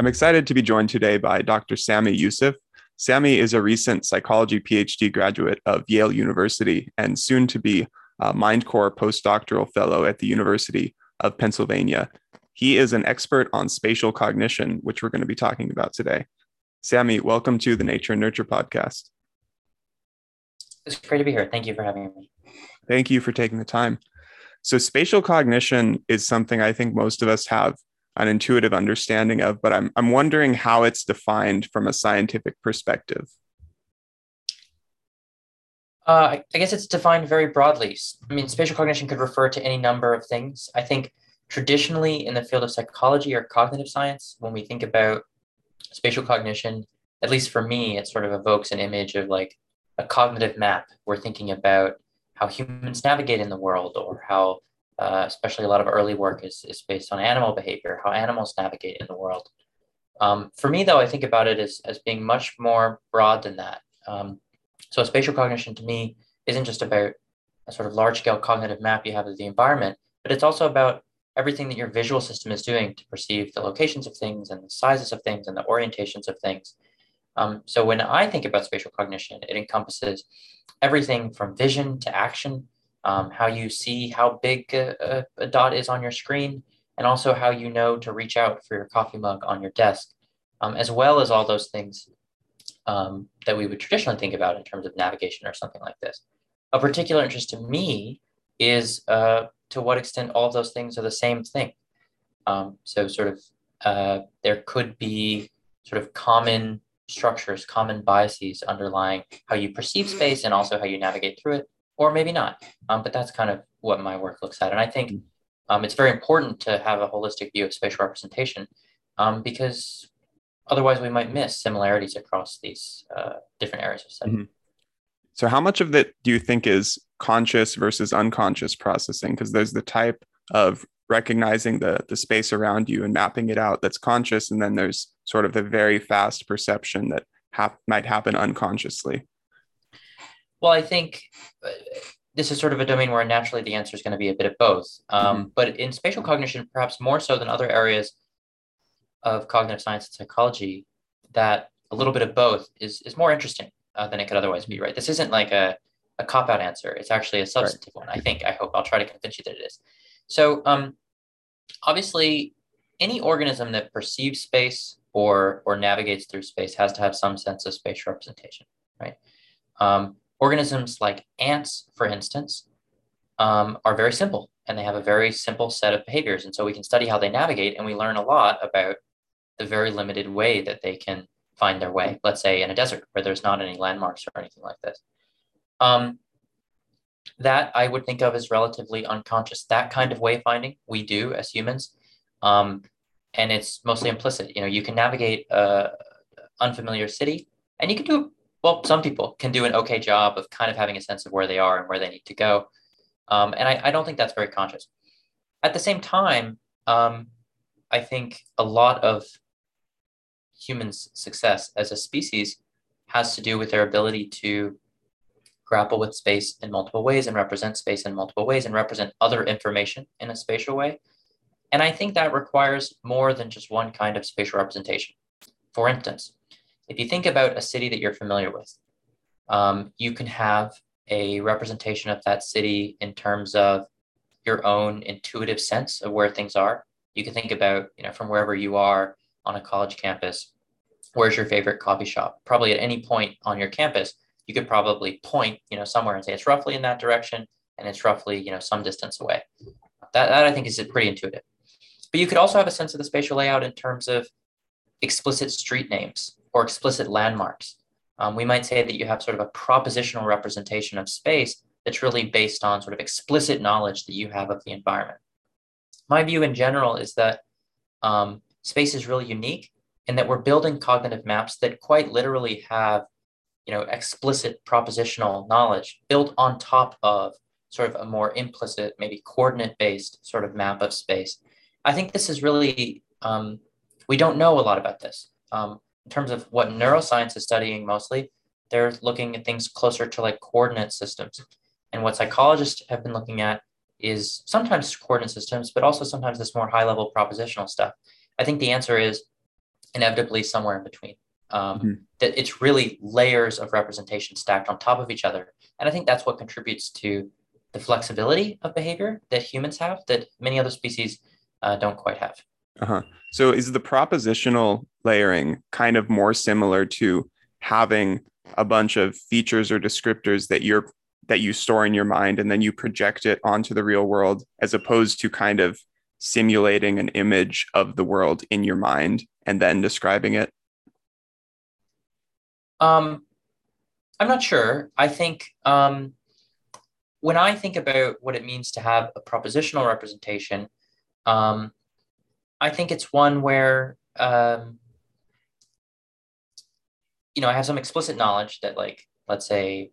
I'm excited to be joined today by Dr. Sami Yousif. Sami is a recent psychology PhD graduate of Yale University and soon to be a MindCORE postdoctoral fellow at the University of Pennsylvania. He is an expert on spatial cognition, which we're going to be talking about today. Sami, welcome to the Nature and Nurture podcast. It's great to be here. Thank you for having me. Thank you for taking the time. So, spatial cognition is something I think most of us have an intuitive understanding of, but I'm, I'm wondering how it's defined from a scientific perspective. Uh, I guess it's defined very broadly. I mean, spatial cognition could refer to any number of things. I think traditionally in the field of psychology or cognitive science, when we think about spatial cognition, at least for me, it sort of evokes an image of like a cognitive map. We're thinking about how humans navigate in the world or how uh, especially a lot of early work is, is based on animal behavior, how animals navigate in the world. Um, for me, though, I think about it as, as being much more broad than that. Um, so spatial cognition to me isn't just about a sort of large scale cognitive map you have of the environment, but it's also about everything that your visual system is doing to perceive the locations of things and the sizes of things and the orientations of things. Um, so when I think about spatial cognition, it encompasses everything from vision to action um, how you see how big a, a, dot is on your screen, and also how you know to reach out for your coffee mug on your desk, um, as well as all those things um, that we would traditionally think about in terms of navigation or something like this. A particular interest to me is uh, to what extent all those things are the same thing. Um, so, sort of, uh, there could be sort of common structures, common biases underlying how you perceive space and also how you navigate through it or maybe not. Um, but that's kind of what my work looks at. And I think mm. um, it's very important to have a holistic view of spatial representation um, because otherwise we might miss similarities across these uh, different areas of study. Mm-hmm. So, how much of it do you think is conscious versus unconscious processing? Because there's the type of recognizing the the space around you and mapping it out that's conscious, and then there's sort of the very fast perception that hap- might happen unconsciously. Well, I think uh, this is sort of a domain where naturally the answer is going to be a bit of both. Um, mm-hmm. But in spatial cognition, perhaps more so than other areas of cognitive science and psychology, that a little bit of both is, is more interesting uh, than it could otherwise be, right? This isn't like a, a cop out answer. It's actually a substantive right. one, I think. I hope I'll try to convince you that it is. So, um, obviously, any organism that perceives space or, or navigates through space has to have some sense of spatial representation, right? Um, Organisms like ants, for instance, um, are very simple and they have a very simple set of behaviors. And so we can study how they navigate and we learn a lot about the very limited way that they can find their way, let's say in a desert where there's not any landmarks or anything like this. Um, that I would think of as relatively unconscious. That kind of wayfinding we do as humans. Um, and it's mostly implicit. You know, you can navigate a unfamiliar city and you can do well, some people can do an okay job of kind of having a sense of where they are and where they need to go. Um, and I, I, don't think that's very conscious. At the same time, um, I think a lot of humans' success as a species has to do with their ability to grapple with space in multiple ways and represent space in multiple ways and represent other information in a spatial way. And I think that requires more than just one kind of spatial representation. For instance, if you think about a city that you're familiar with, um, you can have a representation of that city in terms of your own intuitive sense of where things are. You can think about, you know, from wherever you are on a college campus, where's your favorite coffee shop? Probably at any point on your campus, you could probably point, you know, somewhere and say it's roughly in that direction and it's roughly, you know, some distance away. That, that I think is pretty intuitive. But you could also have a sense of the spatial layout in terms of explicit street names or explicit landmarks. Um, we might say that you have sort of a propositional representation of space that's really based on sort of explicit knowledge that you have of the environment. My view in general is that um, space is really unique and that we're building cognitive maps that quite literally have you know explicit propositional knowledge built on top of sort of a more implicit maybe coordinate based sort of map of space i think this is really um, we don't know a lot about this um, in terms of what neuroscience is studying mostly, they're looking at things closer to like coordinate systems. And what psychologists have been looking at is sometimes coordinate systems, but also sometimes this more high level propositional stuff. I think the answer is inevitably somewhere in between. Um, mm-hmm. That it's really layers of representation stacked on top of each other, and I think that's what contributes to the flexibility of behavior that humans have that many other species uh, don't quite have. Uh-huh. So is the propositional layering kind of more similar to having a bunch of features or descriptors that you're that you store in your mind and then you project it onto the real world as opposed to kind of simulating an image of the world in your mind and then describing it? Um, I'm not sure. I think um, when I think about what it means to have a propositional representation, um, I think it's one where um, you know I have some explicit knowledge that, like, let's say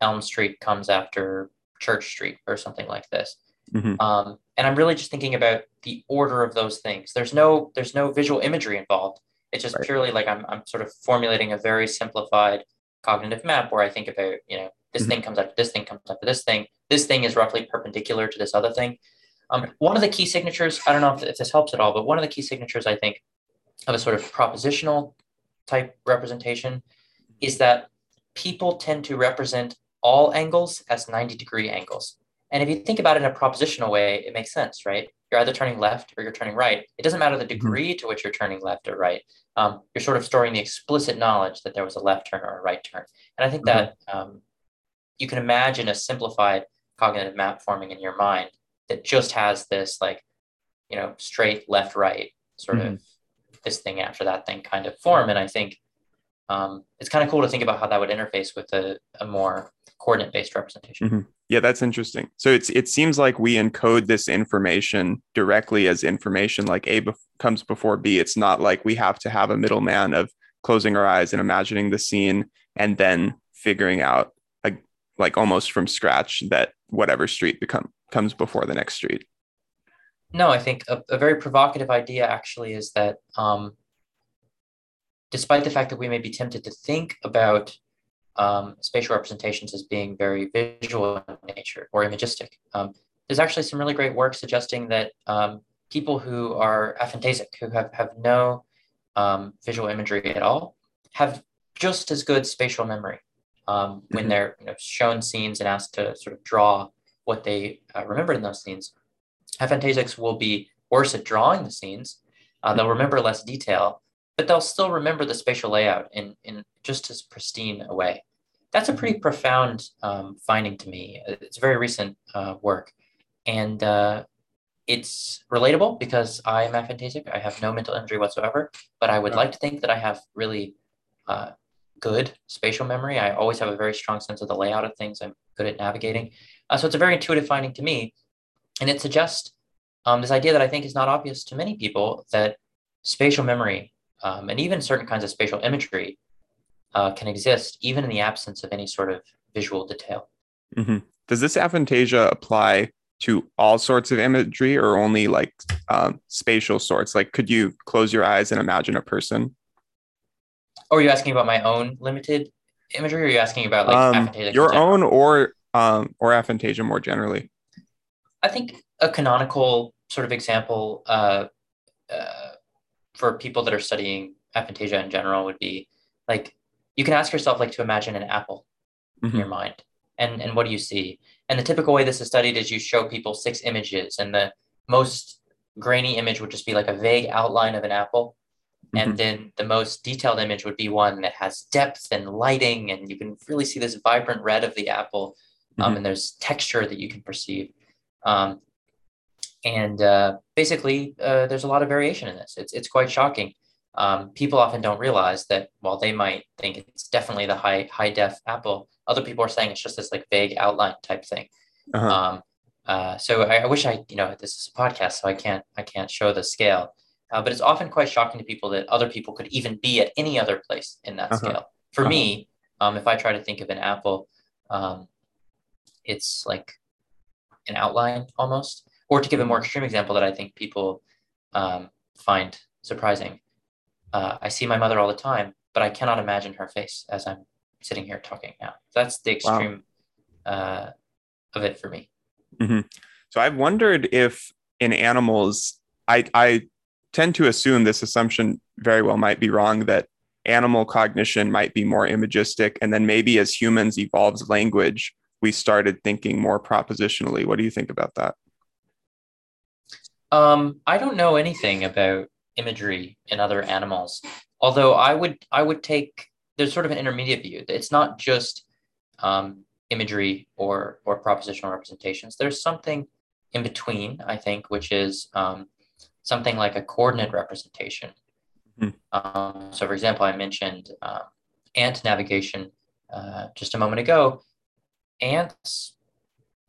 Elm Street comes after Church Street or something like this, mm-hmm. um, and I'm really just thinking about the order of those things. There's no there's no visual imagery involved. It's just right. purely like I'm I'm sort of formulating a very simplified cognitive map where I think about you know this mm-hmm. thing comes after this thing comes after this thing. This thing is roughly perpendicular to this other thing. Um, one of the key signatures, I don't know if, if this helps at all, but one of the key signatures I think of a sort of propositional type representation is that people tend to represent all angles as 90 degree angles. And if you think about it in a propositional way, it makes sense, right? You're either turning left or you're turning right. It doesn't matter the mm-hmm. degree to which you're turning left or right. Um, you're sort of storing the explicit knowledge that there was a left turn or a right turn. And I think mm-hmm. that um, you can imagine a simplified cognitive map forming in your mind that just has this like, you know, straight left right sort mm-hmm. of this thing after that thing kind of form. And I think um, it's kind of cool to think about how that would interface with a, a more coordinate based representation. Mm-hmm. Yeah, that's interesting. So it's it seems like we encode this information directly as information, like A be- comes before B. It's not like we have to have a middleman of closing our eyes and imagining the scene and then figuring out like like almost from scratch that whatever street become comes before the next street. No, I think a, a very provocative idea actually is that um, despite the fact that we may be tempted to think about um, spatial representations as being very visual in nature or imagistic, um, there's actually some really great work suggesting that um, people who are aphantasic, who have, have no um, visual imagery at all, have just as good spatial memory um, when mm-hmm. they're you know, shown scenes and asked to sort of draw what they uh, remembered in those scenes. Aphantasics will be worse at drawing the scenes. Uh, they'll remember less detail, but they'll still remember the spatial layout in, in just as pristine a way. That's a pretty profound um, finding to me. It's very recent uh, work. And uh, it's relatable because I am aphantasic. I have no mental imagery whatsoever, but I would like to think that I have really uh, good spatial memory. I always have a very strong sense of the layout of things. I'm good at navigating. Uh, so it's a very intuitive finding to me. And it suggests um, this idea that I think is not obvious to many people that spatial memory um, and even certain kinds of spatial imagery uh, can exist even in the absence of any sort of visual detail. Mm-hmm. Does this aphantasia apply to all sorts of imagery or only like uh, spatial sorts? Like, could you close your eyes and imagine a person? Or are you asking about my own limited imagery, or are you asking about like um, your own or um, or aphantasia more generally? I think a canonical sort of example uh, uh, for people that are studying aphantasia in general would be like you can ask yourself like to imagine an apple mm-hmm. in your mind and and what do you see and the typical way this is studied is you show people six images and the most grainy image would just be like a vague outline of an apple and mm-hmm. then the most detailed image would be one that has depth and lighting and you can really see this vibrant red of the apple um, mm-hmm. and there's texture that you can perceive um, and uh, basically uh, there's a lot of variation in this it's, it's quite shocking um, people often don't realize that while they might think it's definitely the high high def apple other people are saying it's just this like vague outline type thing uh-huh. um, uh, so I, I, wish i you know this is a podcast so i can't i can't show the scale uh, but it's often quite shocking to people that other people could even be at any other place in that uh-huh. scale. For uh-huh. me, um, if I try to think of an apple, um, it's like an outline almost. Or to give a more extreme example that I think people um, find surprising, uh, I see my mother all the time, but I cannot imagine her face as I'm sitting here talking now. That's the extreme wow. uh, of it for me. Mm-hmm. So I've wondered if in animals, I, I tend to assume this assumption very well might be wrong that animal cognition might be more imagistic. And then maybe as humans evolves language, we started thinking more propositionally. What do you think about that? Um, I don't know anything about imagery in other animals, although I would I would take there's sort of an intermediate view. It's not just um, imagery or or propositional representations. There's something in between, I think, which is um, something like a coordinate representation. Mm-hmm. Um, so, for example, I mentioned uh, ant navigation uh, just a moment ago. Ants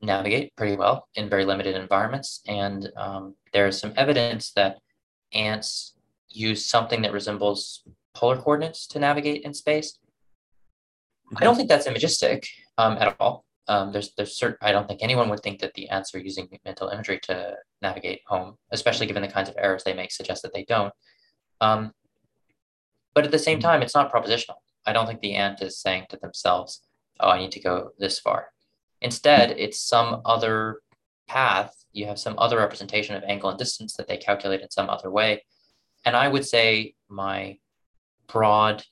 navigate pretty well in very limited environments, and um, there's some evidence that ants use something that resembles polar coordinates to navigate in space. I don't think that's imagistic um, at all. Um, there's there's certain I don't think anyone would think that the ants are using mental imagery to navigate home, especially given the kinds of errors they make suggest that they don't. Um, but at the same mm-hmm. time, it's not propositional. I don't think the ant is saying to themselves, "Oh, I need to go this far." Instead, it's some other path. You have some other representation of angle and distance that they calculate in some other way. And I would say my broad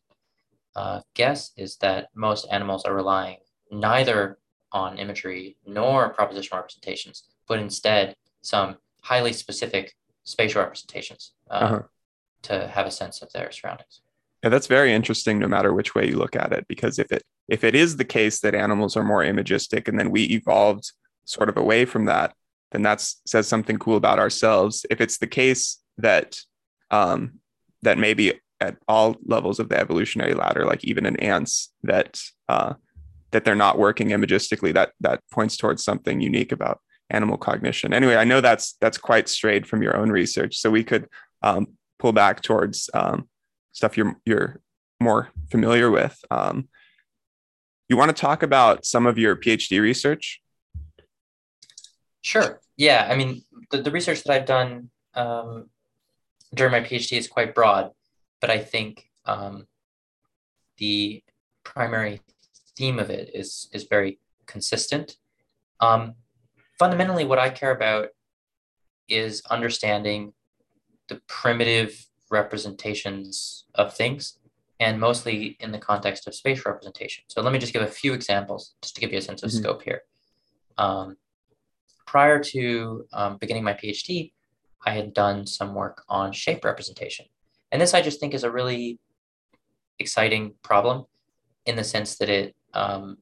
uh, guess is that most animals are relying neither on imagery nor propositional representations, but instead some highly specific spatial representations uh, uh-huh. to have a sense of their surroundings. Yeah, that's very interesting no matter which way you look at it, because if it if it is the case that animals are more imagistic and then we evolved sort of away from that, then that says something cool about ourselves. If it's the case that um, that maybe at all levels of the evolutionary ladder, like even in ants, that uh, that they're not working imagistically, that that points towards something unique about animal cognition. Anyway, I know that's that's quite strayed from your own research, so we could um, pull back towards um, stuff you're you're more familiar with. Um, you want to talk about some of your PhD research? Sure. Yeah. I mean, the, the research that I've done um, during my PhD is quite broad, but I think um, the primary theme of it is is very consistent. Um, fundamentally, what I care about is understanding the primitive representations of things, and mostly in the context of spatial representation. So let me just give a few examples just to give you a sense of mm-hmm. scope here. Um, prior to um, beginning my PhD, I had done some work on shape representation. And this I just think is a really exciting problem in the sense that it um,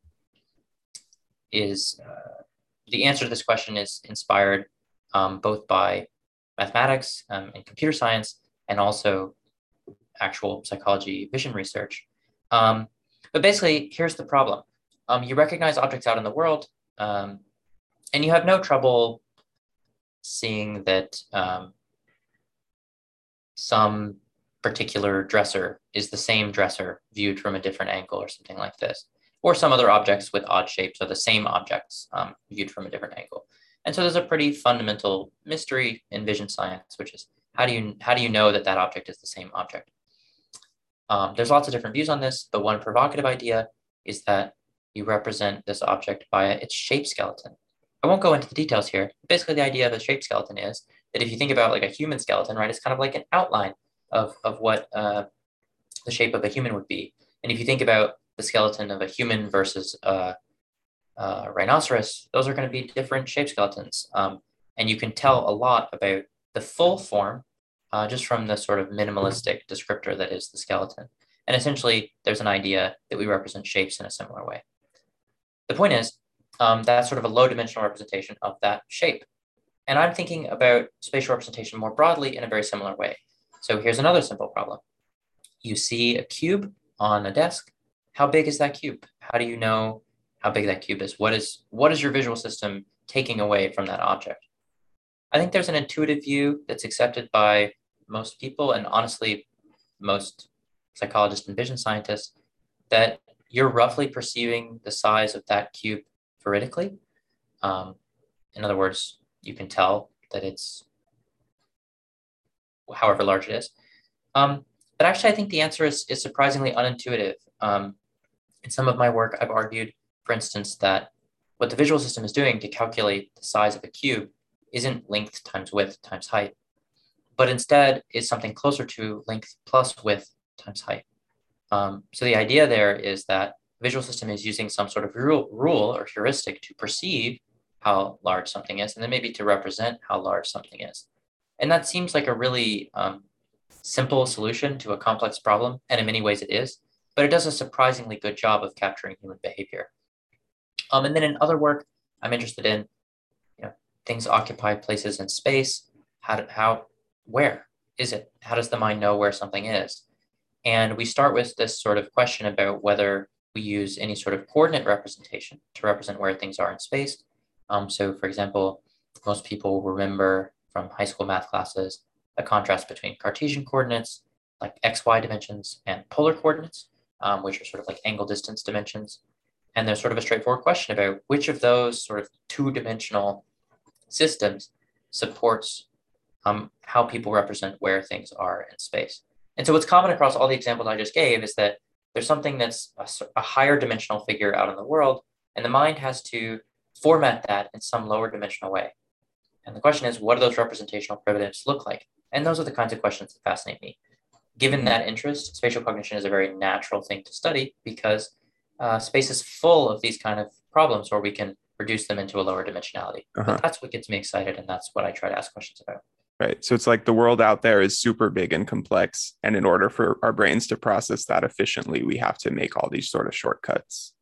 is uh, the answer to this question is inspired um, both by mathematics um, and computer science and also actual psychology vision research. Um, but basically, here's the problem. Um, you recognize objects out in the world, um, and you have no trouble seeing that um, some particular dresser is the same dresser viewed from a different angle or something like this, or some other objects with odd shapes are the same objects um, viewed from a different angle. And so there's a pretty fundamental mystery in vision science, which is how do you how do you know that that object is the same object? Um, there's lots of different views on this. The one provocative idea is that you represent this object via its shape skeleton. I won't go into the details here. Basically, the idea of a shape skeleton is that if you think about like a human skeleton, right, it's kind of like an outline of, of what uh, the shape of a human would be. And if you think about the skeleton of a human versus a, a rhinoceros, those are going to be different shape skeletons. Um, and you can tell a lot about the full form uh, just from the sort of minimalistic descriptor that is the skeleton. And essentially, there's an idea that we represent shapes in a similar way. The point is, um, that's sort of a low dimensional representation of that shape. And I'm thinking about spatial representation more broadly in a very similar way. So here's another simple problem. You see a cube on a desk. How big is that cube? How do you know how big that cube is? What is what is your visual system taking away from that object? I think there's an intuitive view that's accepted by most people, and honestly, most psychologists and vision scientists, that you're roughly perceiving the size of that cube veridically. Um, in other words, you can tell that it's however large it is. Um, but actually, I think the answer is, is surprisingly unintuitive. Um, in some of my work, I've argued, for instance, that what the visual system is doing to calculate the size of a cube isn't length times width times height, but instead is something closer to length plus width times height. Um, so the idea there is that visual system is using some sort of rule, rule or heuristic to perceive how large something is, and then maybe to represent how large something is. And that seems like a really um, simple solution to a complex problem, and in many ways it is, but it does a surprisingly good job of capturing human behavior. Um, and then in other work, I'm interested in, you know, things occupy places in space. How, how, where is it? How does the mind know where something is? And we start with this sort of question about whether we use any sort of coordinate representation to represent where things are in space. Um, so, for example, most people remember from high school math classes a contrast between Cartesian coordinates, like xy dimensions, and polar coordinates, um, which are sort of like angle distance dimensions. And there's sort of a straightforward question about which of those sort of two dimensional systems supports um, how people represent where things are in space. And so, what's common across all the examples I just gave is that there's something that's a, a higher dimensional figure out in the world, and the mind has to format that in some lower dimensional way. And the question is, what do those representational primitives look like? And those are the kinds of questions that fascinate me. Given that interest, spatial cognition is a very natural thing to study because uh, space is full of these kind of problems where we can reduce them into a lower dimensionality. Uh-huh. But that's what gets me excited, and that's what I try to ask questions about. Right. So it's like the world out there is super big and complex. And in order for our brains to process that efficiently, we have to make all these sort of shortcuts.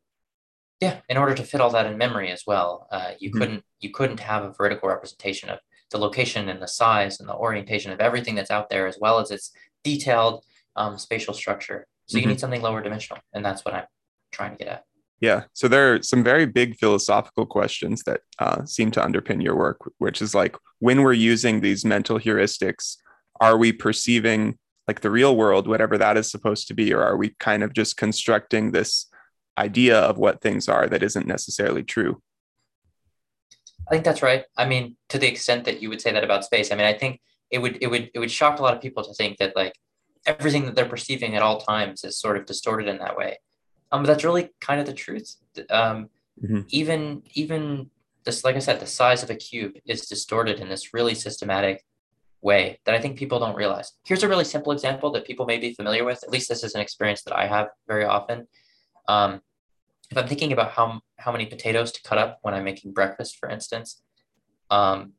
Yeah. In order to fit all that in memory as well, uh, you mm-hmm. couldn't you couldn't have a veridical representation of the location and the size and the orientation of everything that's out there, as well as its detailed um, spatial structure. So mm-hmm. you need something lower dimensional, and that's what I'm trying to get at. Yeah. So there are some very big philosophical questions that uh, seem to underpin your work, which is like when we're using these mental heuristics, are we perceiving like the real world, whatever that is supposed to be, or are we kind of just constructing this idea of what things are that isn't necessarily true? I think that's right. I mean, to the extent that you would say that about space, I mean, I think it would it would it would shock a lot of people to think that like everything that they're perceiving at all times is sort of distorted in that way. Um, but that's really kind of the truth. Um, mm-hmm. Even even this, like I said, the size of a cube is distorted in this really systematic way that I think people don't realize. Here's a really simple example that people may be familiar with. At least this is an experience that I have very often. Um, if I'm thinking about how how many potatoes to cut up when I'm making breakfast, for instance, um,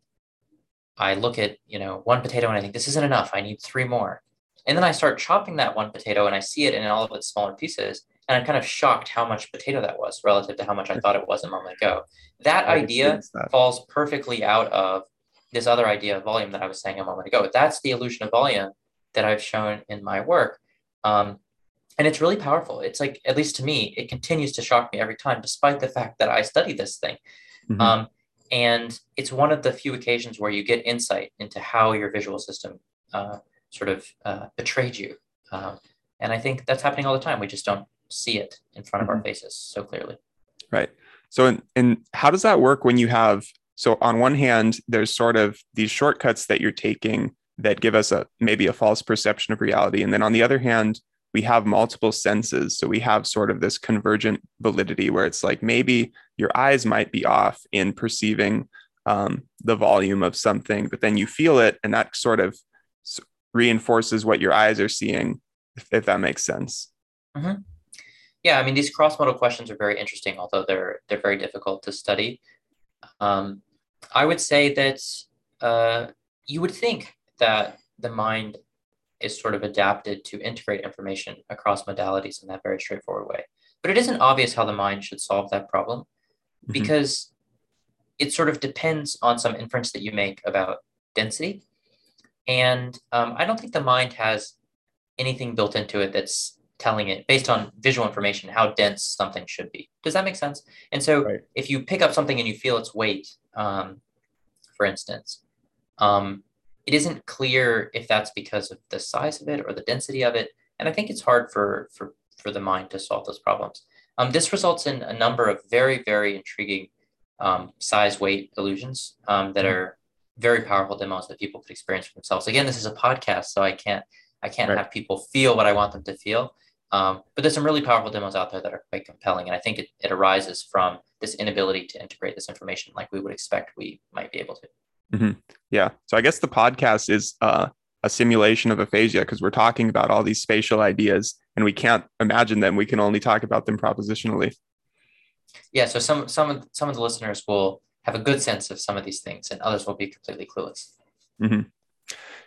I look at you know one potato and I think this isn't enough. I need three more, and then I start chopping that one potato and I see it in all of its smaller pieces, and I'm kind of shocked how much potato that was relative to how much I thought it was a moment ago. That idea that. falls perfectly out of this other idea of volume that I was saying a moment ago. That's the illusion of volume that I've shown in my work. Um, and it's really powerful. It's like, at least to me, it continues to shock me every time, despite the fact that I study this thing. Mm-hmm. Um, and it's one of the few occasions where you get insight into how your visual system uh, sort of uh, betrayed you. Um, and I think that's happening all the time. We just don't see it in front of mm-hmm. our faces so clearly. Right. So, and, and how does that work when you have? So, on one hand, there's sort of these shortcuts that you're taking that give us a maybe a false perception of reality, and then on the other hand, we have multiple senses. So we have sort of this convergent validity where it's like maybe your eyes might be off in perceiving um, the volume of something, but then you feel it, and that sort of reinforces what your eyes are seeing, if, if that makes sense. Mm-hmm. Yeah, I mean these cross-modal questions are very interesting, although they're they're very difficult to study. Um, I would say that uh, you would think that the mind is sort of adapted to integrate information across modalities in that very straightforward way. But it isn't obvious how the mind should solve that problem mm-hmm. because it sort of depends on some inference that you make about density. And um, I don't think the mind has anything built into it that's telling it based on visual information how dense something should be. Does that make sense? And so right. if you pick up something and you feel its weight, um, for instance, um, it isn't clear if that's because of the size of it or the density of it. And I think it's hard for, for, for the mind to solve those problems. Um, this results in a number of very, very intriguing um, size weight illusions um, that mm-hmm. are very powerful demos that people could experience for themselves. Again, this is a podcast, so I can't I can't right. have people feel what I want them to feel. Um, but there's some really powerful demos out there that are quite compelling, and I think it, it arises from this inability to integrate this information like we would expect we might be able to. Mm-hmm. Yeah. So I guess the podcast is uh, a simulation of aphasia because we're talking about all these spatial ideas and we can't imagine them. We can only talk about them propositionally. Yeah. So some some of some of the listeners will have a good sense of some of these things, and others will be completely clueless. Mm-hmm.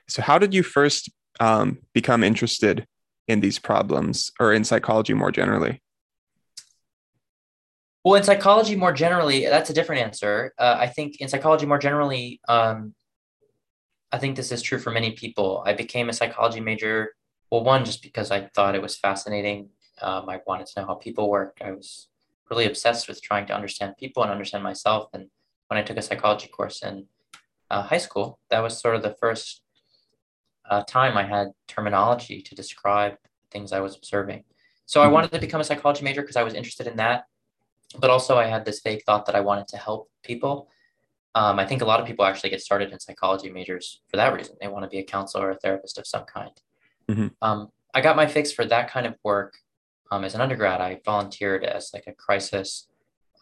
So, how did you first um, become interested in these problems, or in psychology more generally? Well, in psychology more generally, that's a different answer. Uh, I think in psychology more generally, um, I think this is true for many people. I became a psychology major. Well, one, just because I thought it was fascinating. Um, I wanted to know how people work. I was really obsessed with trying to understand people and understand myself. And when I took a psychology course in uh, high school, that was sort of the first uh, time I had terminology to describe things I was observing. So I mm-hmm. wanted to become a psychology major because I was interested in that. But also, I had this vague thought that I wanted to help people. Um, I think a lot of people actually get started in psychology majors for that reason. They want to be a counselor or a therapist of some kind. Mm-hmm. Um, I got my fix for that kind of work um, as an undergrad. I volunteered as like a crisis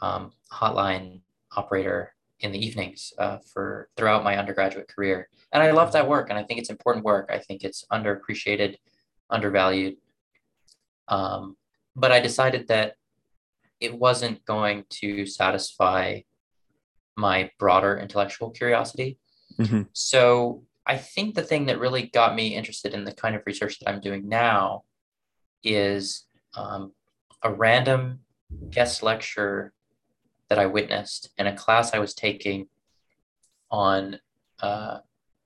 um, hotline operator in the evenings uh, for throughout my undergraduate career, and I love that work. And I think it's important work. I think it's underappreciated, undervalued. Um, but I decided that it wasn't going to satisfy my broader intellectual curiosity. Mm-hmm. So I think the thing that really got me interested in the kind of research that I'm doing now is um, a random guest lecture that I witnessed in a class I was taking on uh,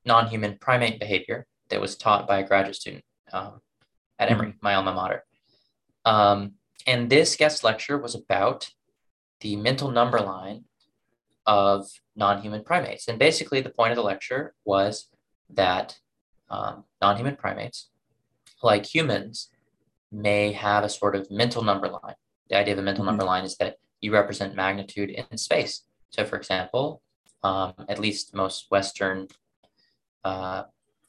non human primate behavior that was taught by a graduate student um, at. Emory, mm-hmm. my alma mater. Um, and this guest lecture was about the mental number line of non-human primates. And basically, the point of the lecture was that um, non-human primates, like humans, may have a sort of mental number line. The idea of a mental mm-hmm. number line is that you represent magnitude in space. So, for example, um, at least most Western uh,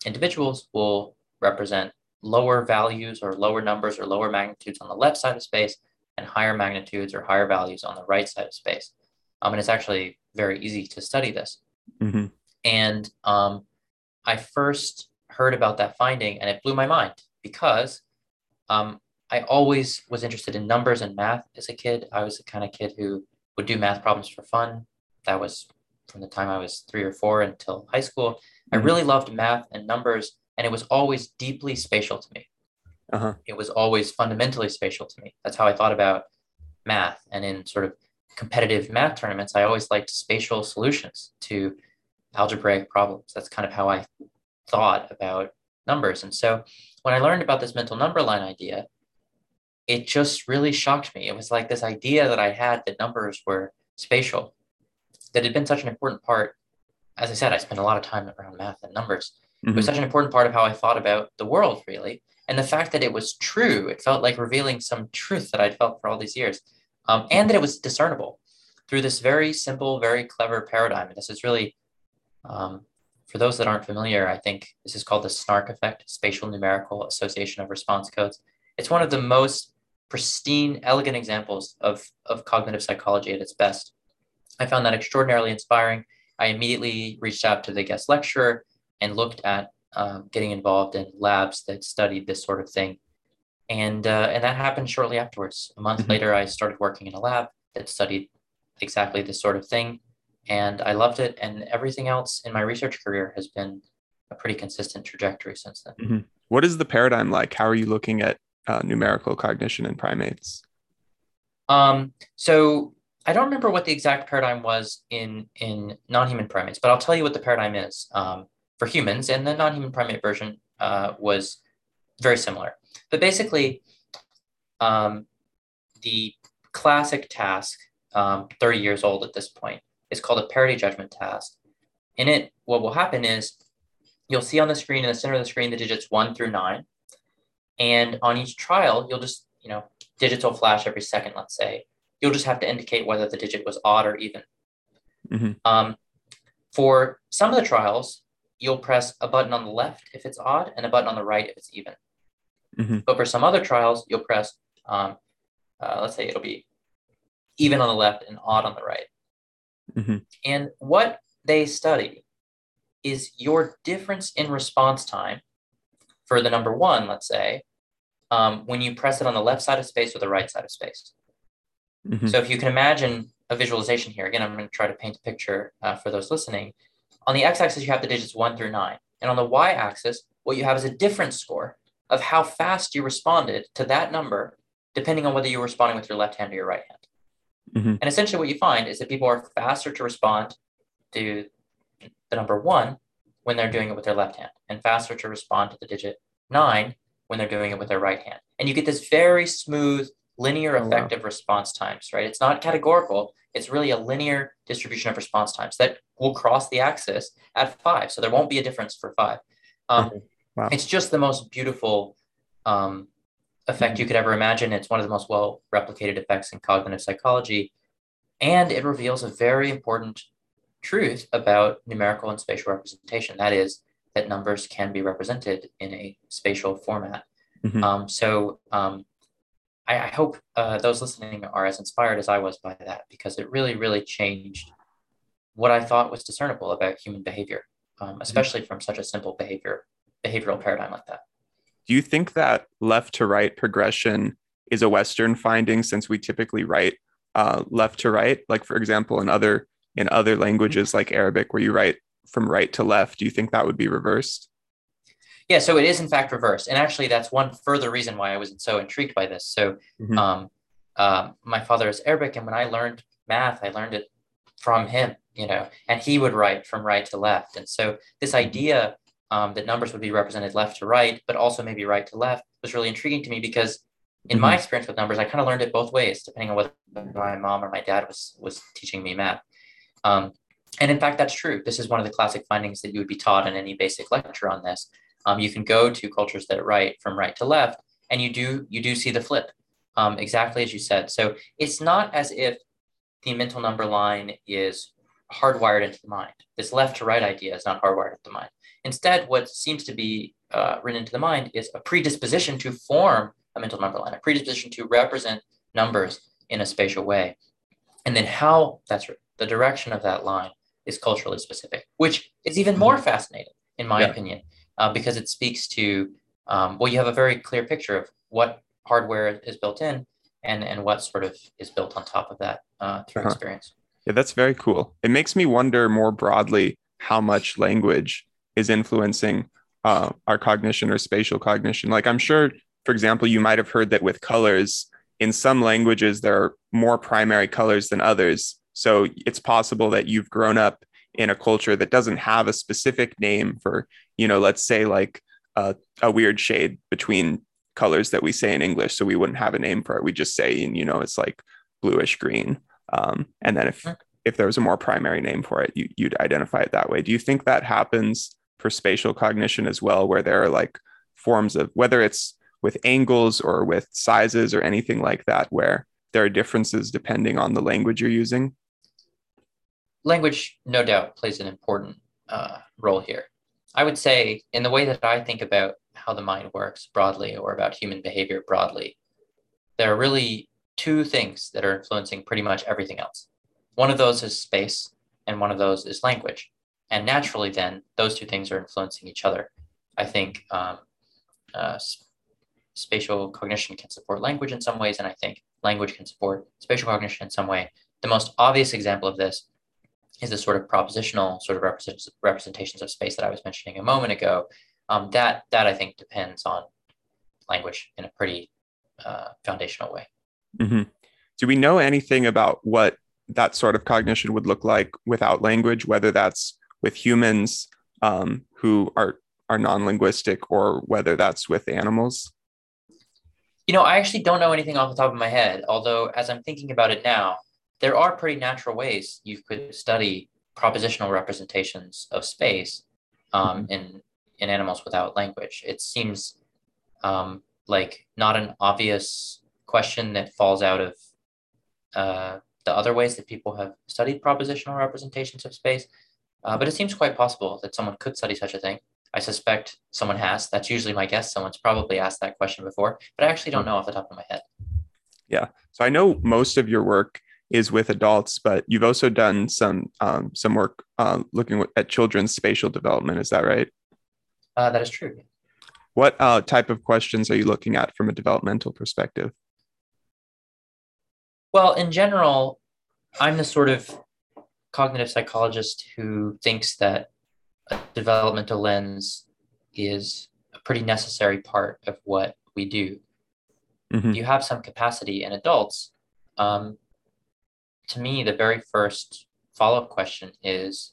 individuals will represent lower values or lower numbers or lower magnitudes on the left side of space and higher magnitudes or higher values on the right side of space. Um, and it's actually very easy to study this. Mm-hmm. And um, I first heard about that finding and it blew my mind because um, I always was interested in numbers and math as a kid. I was the kind of kid who would do math problems for fun. That was from the time I was three or four until high school. Mm-hmm. I really loved math and numbers, and it was always deeply spatial to me. Uh-huh. It was always fundamentally spatial to me. That's how I thought about math. And in sort of competitive math tournaments, I always liked spatial solutions to algebraic problems. That's kind of how I thought about numbers. And so when I learned about this mental number line idea, it just really shocked me. It was like this idea that I had that numbers were spatial, that had been such an important part. As I said, I spent a lot of time around math and numbers. Mm-hmm. It was mm-hmm. such an important part of how I thought about the world, really. And the fact that it was true, it felt like revealing some truth that I'd felt for all these years um, and that it was discernible through this very simple, very clever paradigm. And this is really, um, for those that aren't familiar, I think this is called the SNARC effect, Spatial Numerical Association of Response Codes. It's one of the most pristine, elegant examples of, of cognitive psychology at its best. I found that extraordinarily inspiring. I immediately reached out to the guest lecturer and looked at um, getting involved in labs that studied this sort of thing and uh, and that happened shortly afterwards. A month mm-hmm. later, I started working in a lab that studied exactly this sort of thing, and I loved it. And everything else in my research career has been a pretty consistent trajectory since then. Mm-hmm. What is the paradigm like? How are you looking at uh, numerical cognition in primates? Um, so I don't remember what the exact paradigm was in in non-human primates, but I'll tell you what the paradigm is um, for humans. And the non-human primate version uh, was very similar. But basically, um, the classic task, um, 30 years old at this point, is called a parity judgment task. In it, what will happen is you'll see on the screen in the center of the screen the digits one through nine. And on each trial, you'll just, you know, digital flash every second, let's say. You'll just have to indicate whether the digit was odd or even. Mm-hmm. Um, for some of the trials, you'll press a button on the left if it's odd and a button on the right if it's even. Mm-hmm. But for some other trials, you'll press, um, uh, let's say it'll be even on the left and odd on the right. Mm-hmm. And what they study is your difference in response time for the number one, let's say, um, when you press it on the left side of space or the right side of space. Mm-hmm. So if you can imagine a visualization here, again, I'm going to try to paint a picture uh, for those listening. On the x-axis, you have the digits one through nine. And on the y-axis, what you have is a difference score of how fast you responded to that number, depending on whether you were responding with your left hand or your right hand. Mm-hmm. And essentially what you find is that people are faster to respond to the number one when they're doing it with their left hand and faster to respond to the digit nine when they're doing it with their right hand. And you get this very smooth, linear effective oh, wow. response times, right? It's not categorical. It's really a linear distribution of response times that will cross the axis at five. So there won't be a difference for five. Um, wow. It's just the most beautiful um, effect you could ever imagine. It's one of the most well replicated effects in cognitive psychology. And it reveals a very important truth about numerical and spatial representation. That is, that numbers can be represented in a spatial format. Mm-hmm. Um, so um, I, I, hope uh, those listening are as inspired as I was by that because it really, really changed what I thought was discernible about human behavior, um, mm-hmm. especially mm-hmm. from such a simple behavior behavioral paradigm like that. Do you think that left to right progression is a Western finding since we typically write uh, left to right? Like for example, in other in other languages like Arabic, where you write from right to left, do you think that would be reversed? Yeah, so it is in fact reversed, and actually that's one further reason why I was so intrigued by this. So, mm-hmm. um, uh, my father is Arabic, and when I learned math, I learned it from him, you know, and he would write from right to left, and so this mm-hmm. idea um, that numbers would be represented left to right, but also maybe right to left was really intriguing to me because in mm-hmm. my experience with numbers, I kind of learned it both ways, depending on whether my mom or my dad was was teaching me math. Um, and in fact, that's true. This is one of the classic findings that you would be taught in any basic lecture on this. Um, you can go to cultures that write from right to left, and you do you do see the flip, um, exactly as you said. So it's not as if the mental number line is hardwired into the mind. This left to right idea is not hardwired into the mind. Instead, what seems to be uh, written into the mind is a predisposition to form a mental number line, a predisposition to represent numbers in a spatial way. And then how that's the direction of that line is culturally specific, which is even more mm-hmm. fascinating, in my yeah. opinion, uh, because it speaks to, um, well, you have a very clear picture of what hardware is built in and, and what sort of is built on top of that uh, through uh-huh. experience. Yeah, that's very cool. It makes me wonder more broadly how much language is influencing uh, our cognition or spatial cognition. Like I'm sure, for example, you might have heard that with colors, in some languages there are more primary colors than others. So it's possible that you've grown up in a culture that doesn't have a specific name for, you know, let's say like a, a weird shade between colors that we say in English. So we wouldn't have a name for it. We just say, and you know, it's like bluish green. Um, and then if if there was a more primary name for it, you, you'd identify it that way. Do you think that happens for spatial cognition as well, where there are like forms of whether it's with angles or with sizes or anything like that, where there are differences depending on the language you're using? Language, no doubt, plays an important uh, role here. I would say, in the way that I think about how the mind works broadly or about human behavior broadly, there are really two things that are influencing pretty much everything else. One of those is space, and one of those is language. And naturally, then, those two things are influencing each other. I think um, uh, spatial cognition can support language in some ways, and I think language can support spatial cognition in some way. The most obvious example of this is the sort of propositional sort of represent, representations of space that I was mentioning a moment ago. Um, that that I think depends on language in a pretty uh, foundational way. Mm-hmm. Do we know anything about what that sort of cognition would look like without language, whether that's with humans um, who are are non-linguistic or whether that's with animals? You know, I actually don't know anything off the top of my head, although as I'm thinking about it now, there are pretty natural ways you could study propositional representations of space um, mm-hmm. in in animals without language. It seems um, like not an obvious question that falls out of uh, the other ways that people have studied propositional representations of space. Uh, but it seems quite possible that someone could study such a thing. I suspect someone has. That's usually my guess. Someone's probably asked that question before, but I actually don't know off the top of my head. Yeah. So I know most of your work is with adults, but you've also done some um, some work uh, looking at children's spatial development. Is that right? Uh, that is true. What uh, type of questions are you looking at from a developmental perspective? Well, in general, I'm the sort of cognitive psychologist who thinks that a developmental lens is a pretty necessary part of what we do. Mm-hmm. You have some capacity in adults. Um, to me, the very first follow up question is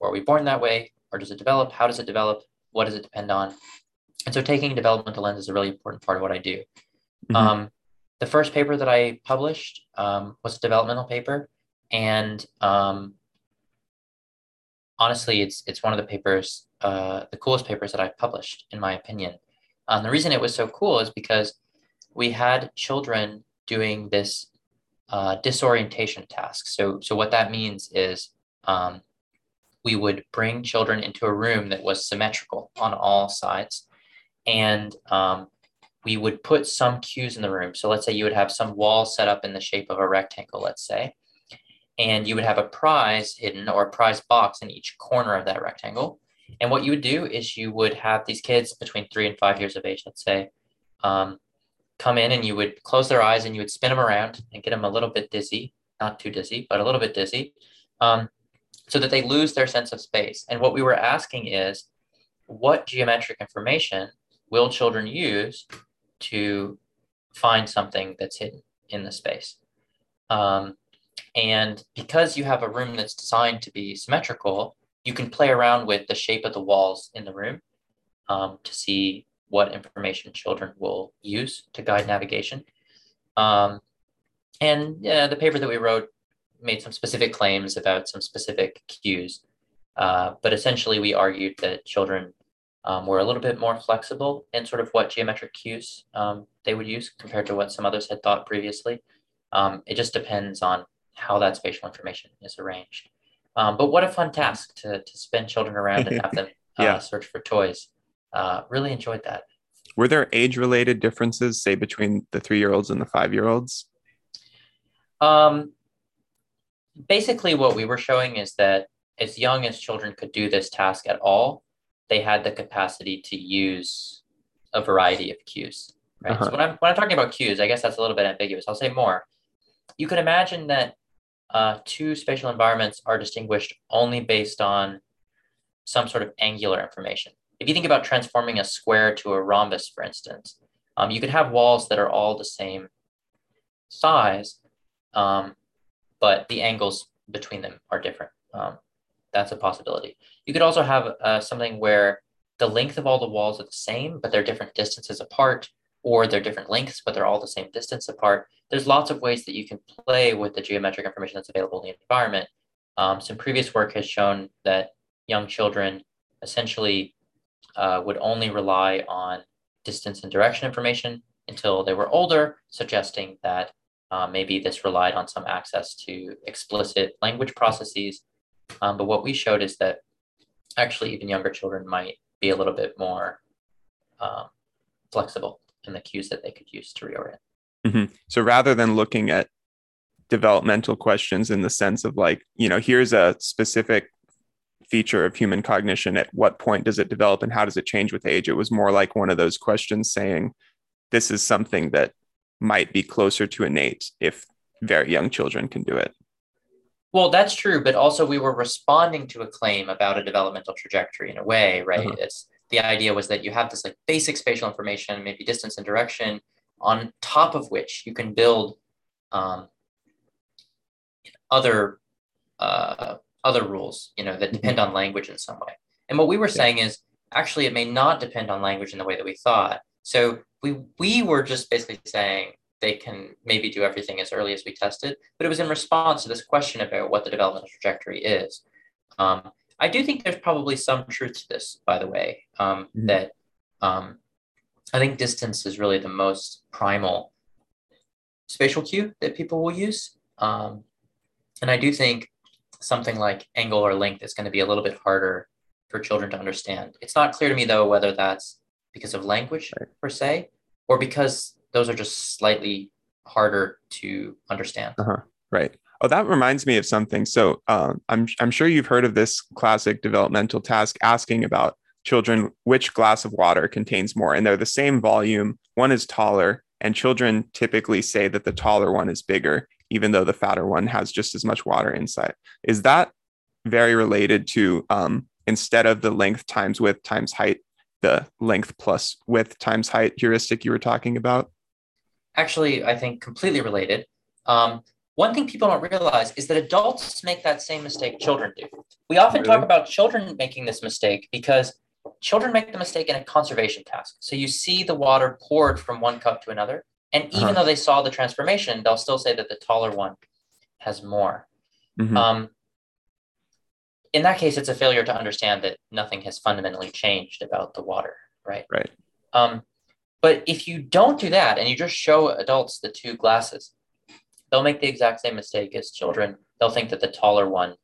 Were we born that way? Or does it develop? How does it develop? What does it depend on? And so, taking a developmental lens is a really important part of what I do. Mm-hmm. Um, the first paper that I published um, was a developmental paper, and um, honestly, it's it's one of the papers, uh, the coolest papers that I've published, in my opinion. Um, the reason it was so cool is because we had children doing this uh, disorientation tasks. So, so what that means is um, we would bring children into a room that was symmetrical on all sides, and um, we would put some cues in the room. So, let's say you would have some wall set up in the shape of a rectangle, let's say, and you would have a prize hidden or a prize box in each corner of that rectangle. And what you would do is you would have these kids between three and five years of age, let's say, um, come in and you would close their eyes and you would spin them around and get them a little bit dizzy, not too dizzy, but a little bit dizzy, um, so that they lose their sense of space. And what we were asking is, what geometric information will children use to find something that's hidden in the space? Um, and because you have a room that's designed to be symmetrical, you can play around with the shape of the walls in the room um, to see what information children will use to guide navigation. Um, and yeah, the paper that we wrote made some specific claims about some specific cues. Uh, but essentially, we argued that children um, were a little bit more flexible in sort of what geometric cues um, they would use compared to what some others had thought previously. Um, it just depends on how that spatial information is arranged. Um, but what a fun task to, to spin children around and have them uh, yeah. search for toys. Uh, really enjoyed that. Were there age related differences, say, between the three year olds and the five year olds? Um, basically, what we were showing is that as young as children could do this task at all, they had the capacity to use a variety of cues. Right. Uh-huh. So when I'm when I'm talking about cues, I guess that's a little bit ambiguous. I'll say more. You can imagine that uh, two spatial environments are distinguished only based on some sort of angular information. If you think about transforming a square to a rhombus, for instance, um, you could have walls that are all the same size, um, but the angles between them are different. Um, that's a possibility. You could also have uh, something where the length of all the walls are the same, but they're different distances apart, or they're different lengths, but they're all the same distance apart. There's lots of ways that you can play with the geometric information that's available in the environment. Um, some previous work has shown that young children essentially uh, would only rely on distance and direction information until they were older, suggesting that uh, maybe this relied on some access to explicit language processes. Um, but what we showed is that actually even younger children might be a little bit more um, flexible in the cues that they could use to reorient. Mm-hmm. So rather than looking at developmental questions in the sense of like, you know, here's a specific feature of human cognition, at what point does it develop and how does it change with age? It was more like one of those questions saying, this is something that might be closer to innate if very young children can do it. Well, that's true, but also we were responding to a claim about a developmental trajectory in a way, right? Uh-huh. It's the idea was that you have this like basic spatial information, maybe distance and direction, on top of which you can build um, other uh, other rules, you know, that depend on language in some way. And what we were saying is actually it may not depend on language in the way that we thought. So we we were just basically saying they can maybe do everything as early as we tested, but it was in response to this question about what the developmental trajectory is. Um, I do think there's probably some truth to this, by the way, um, mm-hmm. that um, I think distance is really the most primal spatial cue that people will use. Um, and I do think something like angle or length is going to be a little bit harder for children to understand. It's not clear to me, though, whether that's because of language right. per se or because those are just slightly harder to understand. Uh-huh. Right. Oh, that reminds me of something. So um, I'm I'm sure you've heard of this classic developmental task asking about children which glass of water contains more, and they're the same volume. One is taller, and children typically say that the taller one is bigger, even though the fatter one has just as much water inside. Is that very related to um, instead of the length times width times height, the length plus width times height heuristic you were talking about? Actually, I think completely related. Um, one thing people don't realize is that adults make that same mistake children do. We often really? talk about children making this mistake because children make the mistake in a conservation task. So you see the water poured from one cup to another, and even uh-huh. though they saw the transformation, they'll still say that the taller one has more. Mm-hmm. Um, in that case, it's a failure to understand that nothing has fundamentally changed about the water, right? Right. Um, but if you don't do that and you just show adults the two glasses, they'll make the exact same mistake as children. They'll think that the taller one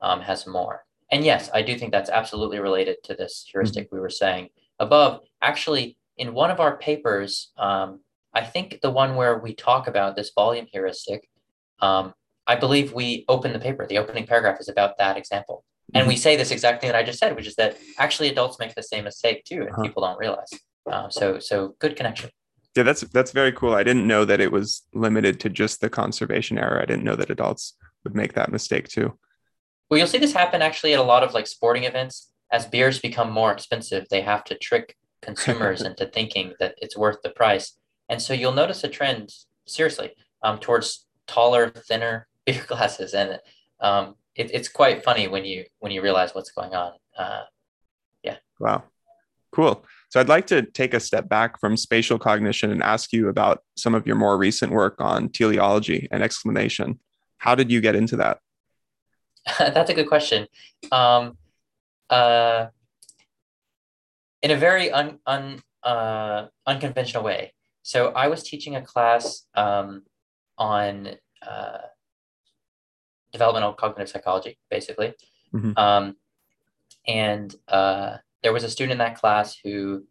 um, has more. And yes, I do think that's absolutely related to this heuristic mm-hmm. we were saying above. Actually, in one of our papers, um, I think the one where we talk about this volume heuristic, um, I believe we open the paper. The opening paragraph is about that example. Mm-hmm. And we say this exact thing that I just said, which is that actually adults make the same mistake too, and uh-huh. people don't realize. Uh, so, so good connection. Yeah, that's that's very cool. I didn't know that it was limited to just the conservation error. I didn't know that adults would make that mistake too. Well, you'll see this happen actually at a lot of like sporting events. As beers become more expensive, they have to trick consumers into thinking that it's worth the price. And so you'll notice a trend, seriously, um, towards taller, thinner beer glasses, and um, it, it's quite funny when you when you realize what's going on. Uh, yeah. Wow. Cool. So I'd like to take a step back from spatial cognition and ask you about some of your more recent work on teleology and explanation. How did you get into that? That's a good question. Um, uh, in a very un, un, uh, unconventional way. So I was teaching a class um, on uh, developmental cognitive psychology, basically. Mm-hmm. Um, and uh, there was a student in that class who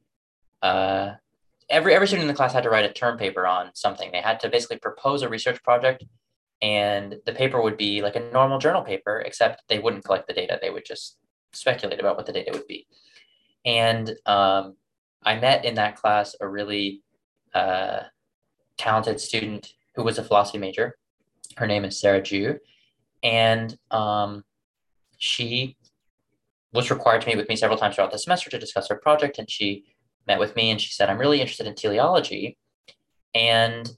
uh, every every student in the class had to write a term paper on something. They had to basically propose a research project, and the paper would be like a normal journal paper, except they wouldn't collect the data. They would just speculate about what the data would be. And um, I met in that class a really uh, talented student who was a philosophy major. Her name is Sarah Ju, and um, she was required to meet with me several times throughout the semester to discuss her project. And she met with me and she said, I'm really interested in teleology. And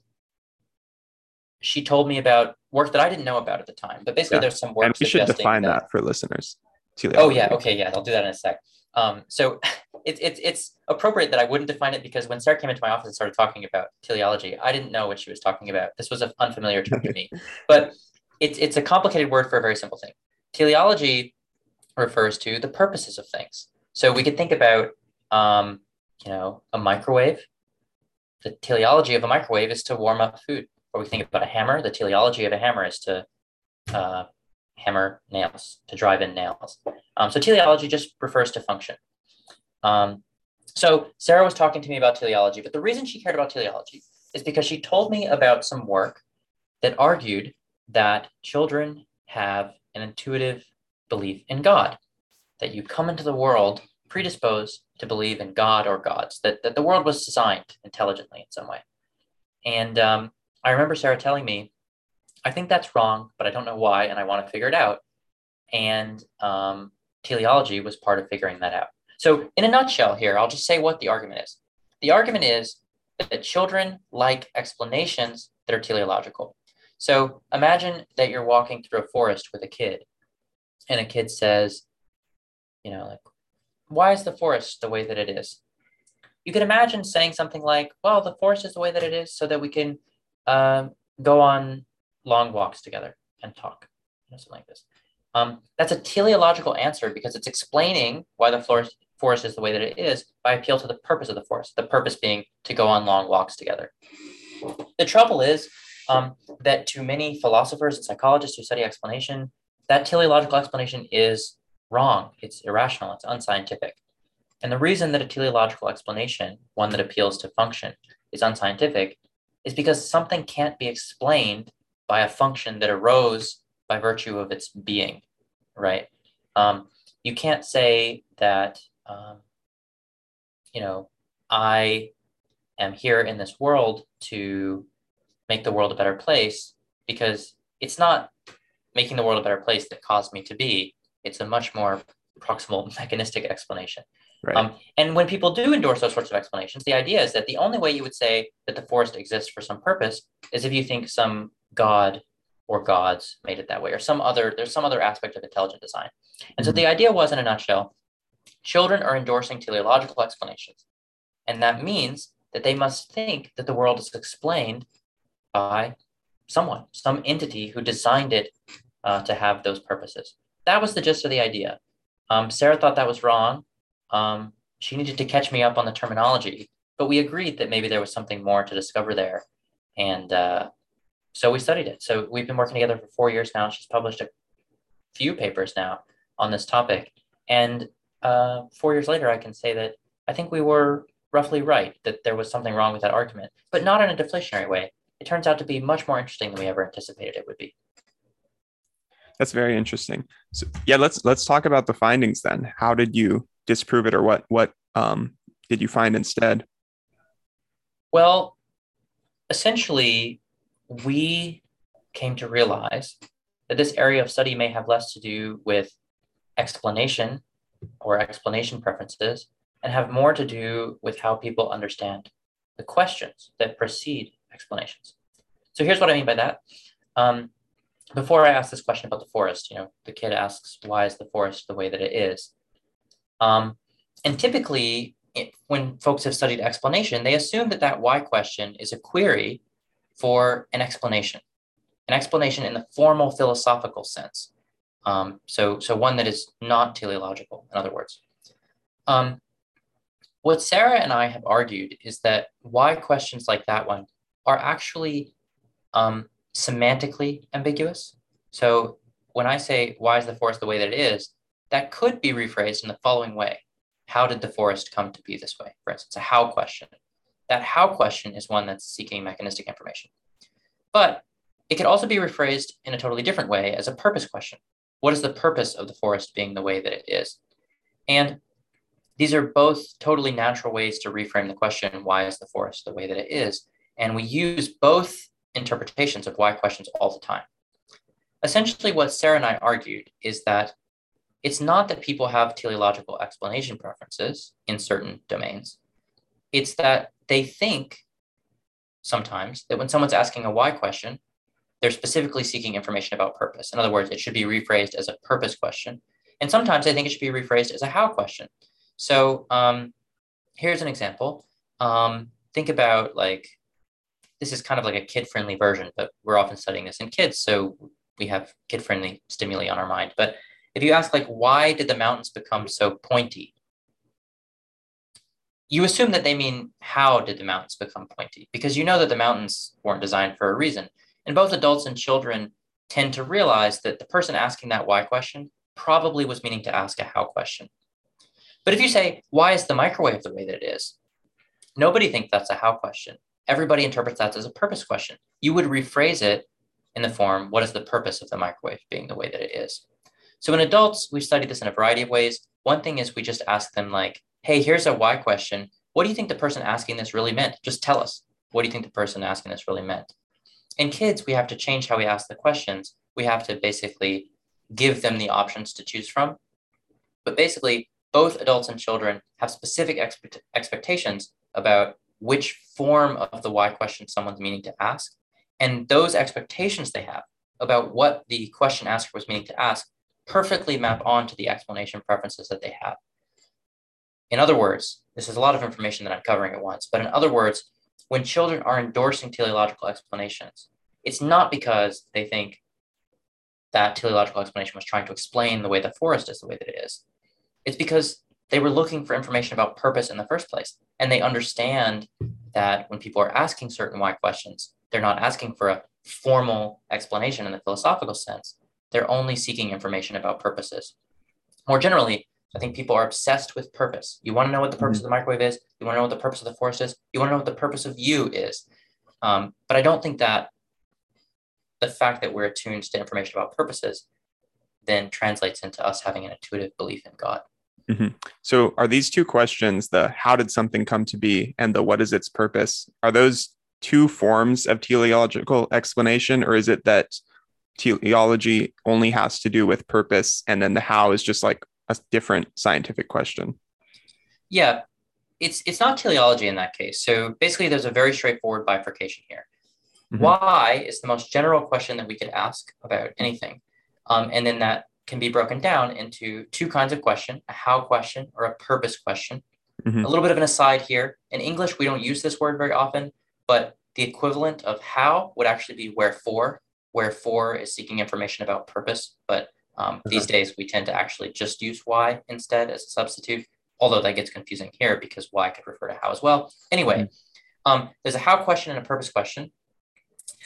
she told me about work that I didn't know about at the time. But basically, yeah. there's some work. And we should define that, that for listeners. Teleology. Oh, yeah. Okay. Yeah. I'll do that in a sec. Um, so it's it's it's appropriate that I wouldn't define it because when Sarah came into my office and started talking about teleology, I didn't know what she was talking about. This was an unfamiliar term to me. But it's it's a complicated word for a very simple thing. Teleology refers to the purposes of things. So we could think about, um, you know, a microwave. The teleology of a microwave is to warm up food. Or we think about a hammer. The teleology of a hammer is to uh, hammer nails, to drive in nails. Um, so teleology just refers to function. Um, so Sarah was talking to me about teleology, but the reason she cared about teleology is because she told me about some work that argued that children have an intuitive belief in God, that you come into the world predisposed to believe in God or gods, that, that the world was designed intelligently in some way. And um, I remember Sarah telling me, I think that's wrong, but I don't know why, and I want to figure it out. And um, teleology was part of figuring that out. So, in a nutshell, here, I'll just say what the argument is. The argument is that children like explanations that are teleological. So, imagine that you're walking through a forest with a kid and a kid says, you know, like, why is the forest the way that it is? You could imagine saying something like, well, the forest is the way that it is so that we can um, go on long walks together and talk, you know, something like this. Um, that's a teleological answer because it's explaining why the forest, forest is the way that it is by appeal to the purpose of the forest, the purpose being to go on long walks together. The trouble is um, that to many philosophers and psychologists who study explanation, that teleological explanation is wrong. It's irrational. It's unscientific. And the reason that a teleological explanation, one that appeals to function, is unscientific is because something can't be explained by a function that arose by virtue of its being, right? Um, you can't say that, um, you know, I am here in this world to make the world a better place because it's not making the world a better place that caused me to be. It's a much more proximal mechanistic explanation. Right. Um, and when people do endorse those sorts of explanations, the idea is that the only way you would say that the forest exists for some purpose is if you think some god or gods made it that way, or some other, there's some other aspect of intelligent design. And mm-hmm. so the idea was, in a nutshell, children are endorsing teleological explanations. And that means that they must think that the world is explained by someone, some entity who designed it uh, to have those purposes. That was the gist of the idea. Um, Sarah thought that was wrong. Um, she needed to catch me up on the terminology, but we agreed that maybe there was something more to discover there. And uh, so we studied it. So we've been working together for four years now. She's published a few papers now on this topic. And uh, four years later, I can say that I think we were roughly right that there was something wrong with that argument, but not in a deflationary way. It turns out to be much more interesting than we ever anticipated it would be. That's very interesting. So yeah, let's let's talk about the findings then. How did you disprove it, or what what um, did you find instead? Well, essentially, we came to realize that this area of study may have less to do with explanation or explanation preferences and have more to do with how people understand the questions that precede explanations. So here's what I mean by that. Um, before I ask this question about the forest, you know, the kid asks, why is the forest the way that it is? Um, and typically, it, when folks have studied explanation, they assume that that why question is a query for an explanation, an explanation in the formal philosophical sense. Um, so, so one that is not teleological, in other words. Um, what Sarah and I have argued is that why questions like that one are actually um, semantically ambiguous. So when I say, why is the forest the way that it is, that could be rephrased in the following way. How did the forest come to be this way? For instance, a how question. That how question is one that's seeking mechanistic information. But it could also be rephrased in a totally different way as a purpose question. What is the purpose of the forest being the way that it is? And these are both totally natural ways to reframe the question, why is the forest the way that it is? And we use both interpretations of why questions all the time. Essentially, what Sarah and I argued is that it's not that people have teleological explanation preferences in certain domains. It's that they think sometimes that when someone's asking a why question, they're specifically seeking information about purpose. In other words, it should be rephrased as a purpose question. And sometimes I think it should be rephrased as a how question. So um, here's an example. Um, think about like this is kind of like a kid-friendly version, but we're often studying this in kids, so we have kid-friendly stimuli on our mind. But if you ask like, why did the mountains become so pointy? You assume that they mean how did the mountains become pointy? Because you know that the mountains weren't designed for a reason. And both adults and children tend to realize that the person asking that why question probably was meaning to ask a how question. But if you say, why is the microwave the way that it is? Nobody thinks that's a how question everybody interprets that as a purpose question. You would rephrase it in the form, what is the purpose of the microwave being the way that it is? So in adults, we study this in a variety of ways. One thing is we just ask them like, hey, here's a why question. What do you think the person asking this really meant? Just tell us. What do you think the person asking this really meant? In kids, we have to change how we ask the questions. We have to basically give them the options to choose from. But basically, both adults and children have specific expect- expectations about which form of the why question someone's meaning to ask. And those expectations they have about what the question asker was meaning to ask perfectly map onto the explanation preferences that they have. In other words, this is a lot of information that I'm covering at once, but in other words, when children are endorsing teleological explanations, it's not because they think that teleological explanation was trying to explain the way the forest is the way that it is. It's because they were looking for information about purpose in the first place. And they understand that when people are asking certain why questions, they're not asking for a formal explanation in the philosophical sense. They're only seeking information about purposes. More generally, I think people are obsessed with purpose. You want to know what the purpose mm-hmm. of the microwave is. You want to know what the purpose of the forest is. You want to know what the purpose of you is. Um, but I don't think that the fact that we're attuned to information about purposes then translates into us having an intuitive belief in God. Mm-hmm. So, are these two questions, the how did something come to be and the what is its purpose, are those two forms of teleological explanation, or is it that teleology only has to do with purpose and then the how is just like a different scientific question? Yeah, it's it's not teleology in that case. So basically, there's a very straightforward bifurcation here. Mm-hmm. Why is the most general question that we could ask about anything, um, and then that can be broken down into two kinds of question: a how question or a purpose question. Mm-hmm. A little bit of an aside here. In English, we don't use this word very often, but the equivalent of how would actually be wherefore. Wherefore is seeking information about purpose, but um, uh-huh. these days we tend to actually just use why instead as a substitute although that gets confusing here because why could refer to how as well. Anyway, mm-hmm. um, there's a how question and a purpose question.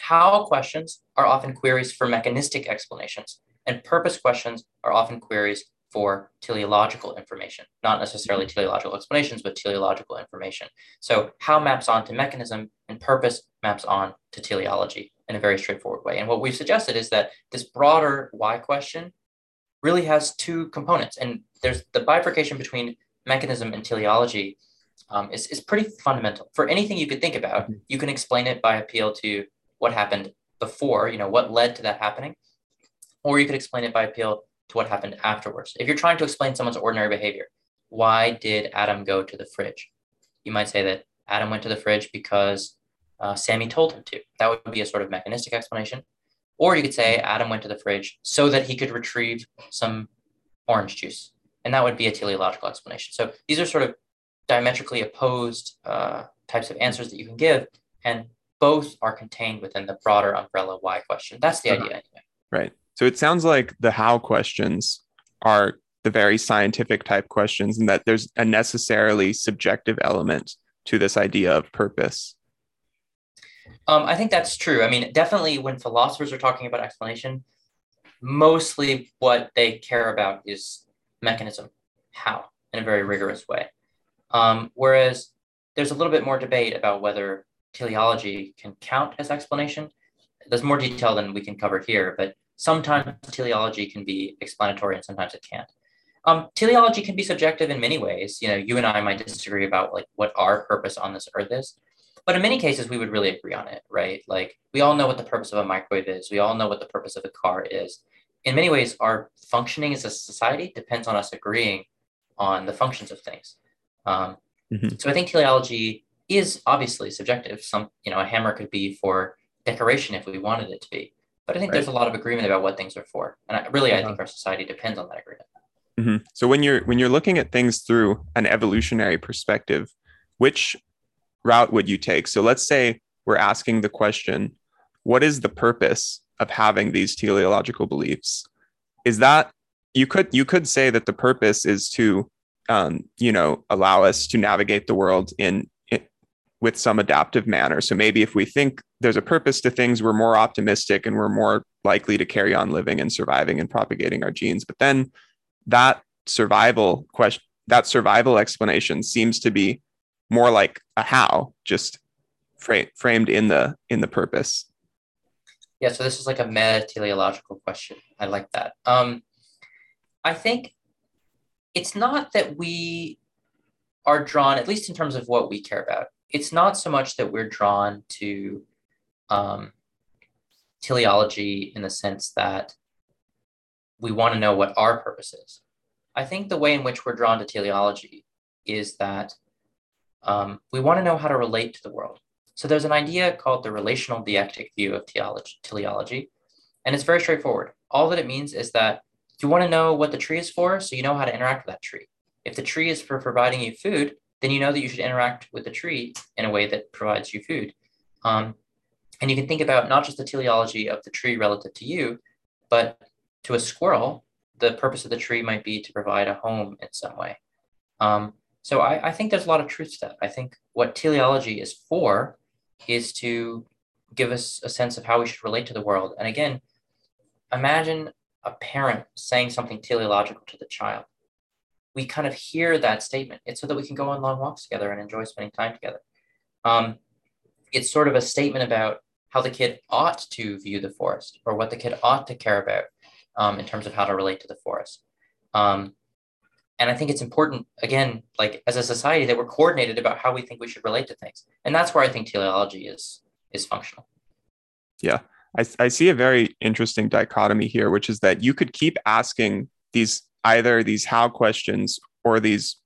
How questions are often queries for mechanistic explanations, and purpose questions are often queries for teleological information, not necessarily mm-hmm. teleological explanations, but teleological information. So, how maps on to mechanism, and purpose maps on to teleology in a very straightforward way. And what we've suggested is that this broader why question really has two components. And there's the bifurcation between mechanism and teleology um, is, is pretty fundamental. For anything you could think about, mm-hmm. you can explain it by appeal to what happened before, you know, what led to that happening, or you could explain it by appeal to what happened afterwards. If you're trying to explain someone's ordinary behavior, why did Adam go to the fridge? You might say that Adam went to the fridge because uh, Sami told him to. That would be a sort of mechanistic explanation. Or you could say Adam went to the fridge so that he could retrieve some orange juice and that would be a teleological explanation. So these are sort of diametrically opposed uh, types of answers that you can give, and both are contained within the broader umbrella why question. That's the uh-huh. idea, anyway. Right. So it sounds like the how questions are the very scientific type questions, and that there's a necessarily subjective element to this idea of purpose. Um, I think that's true. I mean, definitely when philosophers are talking about explanation, mostly what they care about is mechanism, how, in a very rigorous way. Um, whereas there's a little bit more debate about whether teleology can count as explanation. There's more detail than we can cover here, but sometimes teleology can be explanatory and sometimes it can't. Um, teleology can be subjective in many ways. You know, you and I might disagree about like what our purpose on this earth is, but in many cases we would really agree on it, right? Like we all know what the purpose of a microwave is. We all know what the purpose of a car is in many ways, our functioning as a society depends on us agreeing on the functions of things. Um, mm-hmm. So I think teleology is obviously subjective. Some, you know, a hammer could be for decoration if we wanted it to be, but I think right. there's a lot of agreement about what things are for, and I, really, uh-huh. I think our society depends on that agreement. Mm-hmm. So when you're when you're looking at things through an evolutionary perspective, which route would you take? So let's say we're asking the question, what is the purpose of having these teleological beliefs? Is that you could you could say that the purpose is to um, you know allow us to navigate the world in, in with some adaptive manner. So maybe if we think there's a purpose to things we're more optimistic and we're more likely to carry on living and surviving and propagating our genes. But then that survival question that survival explanation seems to be more like a how just fra- framed in the in the purpose yeah, so this is like a meta teleological question. I like that. Um, I think it's not that we are drawn, at least in terms of what we care about, it's not so much that we're drawn to um, teleology in the sense that we want to know what our purpose is. I think the way in which we're drawn to teleology is that um, we want to know how to relate to the world. So there's an idea called the relational deictic view of teleology, teleology, and it's very straightforward. All that it means is that you want to know what the tree is for, so you know how to interact with that tree. If the tree is for providing you food, then you know that you should interact with the tree in a way that provides you food. Um, and you can think about not just the teleology of the tree relative to you, but to a squirrel, the purpose of the tree might be to provide a home in some way. Um, so I, I, think there's a lot of truth to that. I think what teleology is for is to give us a sense of how we should relate to the world. And again, imagine a parent saying something teleological to the child. We kind of hear that statement. It's so that we can go on long walks together and enjoy spending time together. Um, it's sort of a statement about how the kid ought to view the forest or what the kid ought to care about um, in terms of how to relate to the forest. Um, and I think it's important, again, like as a society, that we're coordinated about how we think we should relate to things. And that's where I think teleology is is functional. Yeah. I, I see a very interesting dichotomy here, which is that you could keep asking these either these how questions or these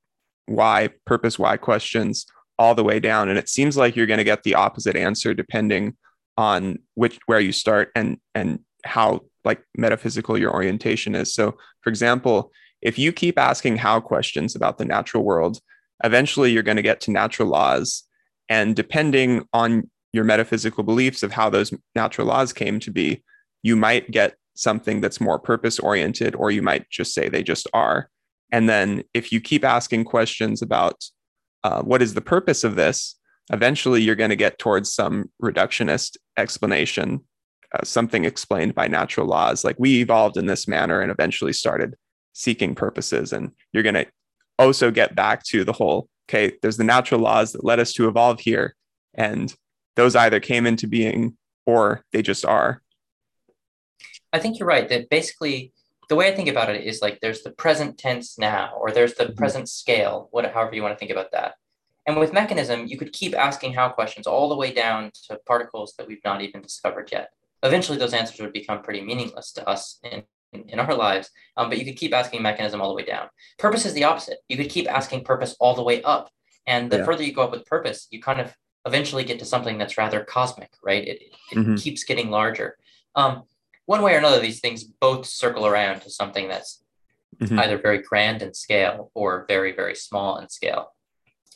why, purpose why questions all the way down. And it seems like you're going to get the opposite answer depending on which where you start and and how like metaphysical your orientation is. So for example, if you keep asking how questions about the natural world, eventually you're going to get to natural laws. And depending on your metaphysical beliefs of how those natural laws came to be, you might get something that's more purpose oriented, or you might just say they just are. And then if you keep asking questions about uh, what is the purpose of this, eventually you're going to get towards some reductionist explanation, uh, something explained by natural laws. Like we evolved in this manner and eventually started seeking purposes. And you're going to also get back to the whole okay, there's the natural laws that led us to evolve here. And those either came into being or they just are. I think you're right that basically the way I think about it is like there's the present tense now, or there's the mm-hmm. present scale, what, however you want to think about that. And with mechanism, you could keep asking how questions all the way down to particles that we've not even discovered yet. Eventually, those answers would become pretty meaningless to us in, in, our lives, um, but you could keep asking mechanism all the way down. Purpose is the opposite. You could keep asking purpose all the way up. And the yeah. further you go up with purpose, you kind of eventually get to something that's rather cosmic, right? It, it mm-hmm. keeps getting larger. Um, one way or another, these things both circle around to something that's mm-hmm. either very grand in scale or very, very small in scale.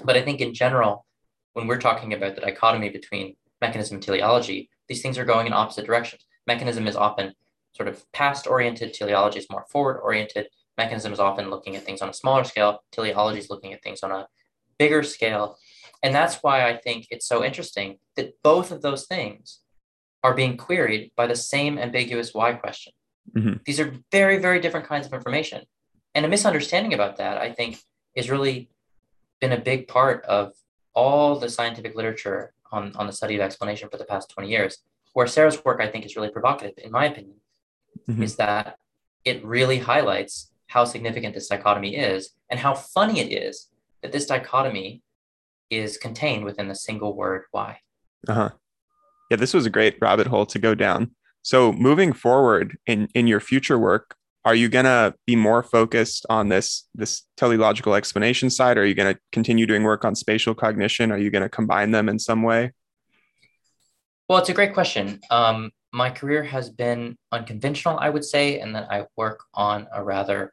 But I think in general, when we're talking about the dichotomy between mechanism and teleology, these things are going in opposite directions. Mechanism is often sort of past oriented, teleology is more forward oriented. Mechanism is often looking at things on a smaller scale, teleology is looking at things on a bigger scale. And that's why I think it's so interesting that both of those things are being queried by the same ambiguous why question. Mm-hmm. These are very, very different kinds of information. And a misunderstanding about that, I think, has really been a big part of all the scientific literature on, on the study of explanation for the past 20 years. Where Sarah's work, I think, is really provocative, in my opinion, mm-hmm. is that it really highlights how significant this dichotomy is and how funny it is that this dichotomy is contained within the single word why. Uh-huh. Yeah, this was a great rabbit hole to go down. So moving forward in in your future work, are you going to be more focused on this this teleological explanation side or are you going to continue doing work on spatial cognition are you going to combine them in some way well it's a great question um, my career has been unconventional i would say and that i work on a rather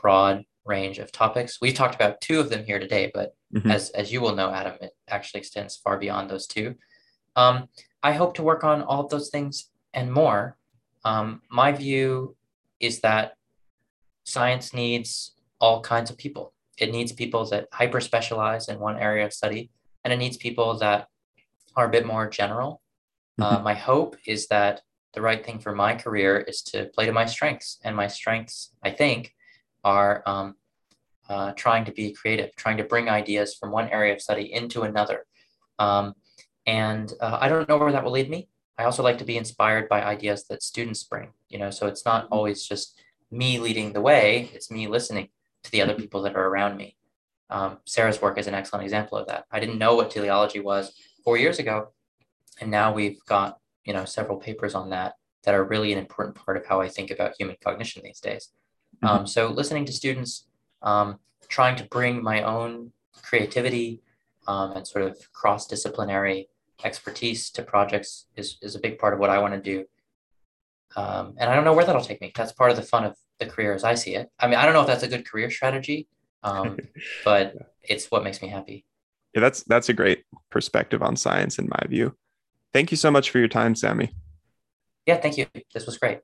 broad range of topics we've talked about two of them here today but mm-hmm. as as you will know adam it actually extends far beyond those two um, I hope to work on all of those things and more. Um, my view is that science needs all kinds of people. It needs people that hyper specialize in one area of study, and it needs people that are a bit more general. Uh, mm-hmm. My hope is that the right thing for my career is to play to my strengths, and my strengths, I think, are um, uh, trying to be creative, trying to bring ideas from one area of study into another. Um, and uh, I don't know where that will lead me. I also like to be inspired by ideas that students bring, you know, so it's not mm-hmm. always just me leading the way, it's me listening to the other mm-hmm. people that are around me. Um, Sarah's work is an excellent example of that. I didn't know what teleology was four years ago, and now we've got, you know, several papers on that that are really an important part of how I think about human cognition these days. Mm-hmm. Um, so listening to students, um, trying to bring my own creativity um, and sort of cross-disciplinary expertise to projects is, is a big part of what I want to do. Um, and I don't know where that'll take me. That's part of the fun of the career as I see it. I mean, I don't know if that's a good career strategy, um, but it's what makes me happy. Yeah, that's that's a great perspective on science in my view. Thank you so much for your time, Sami. Yeah, thank you. This was great.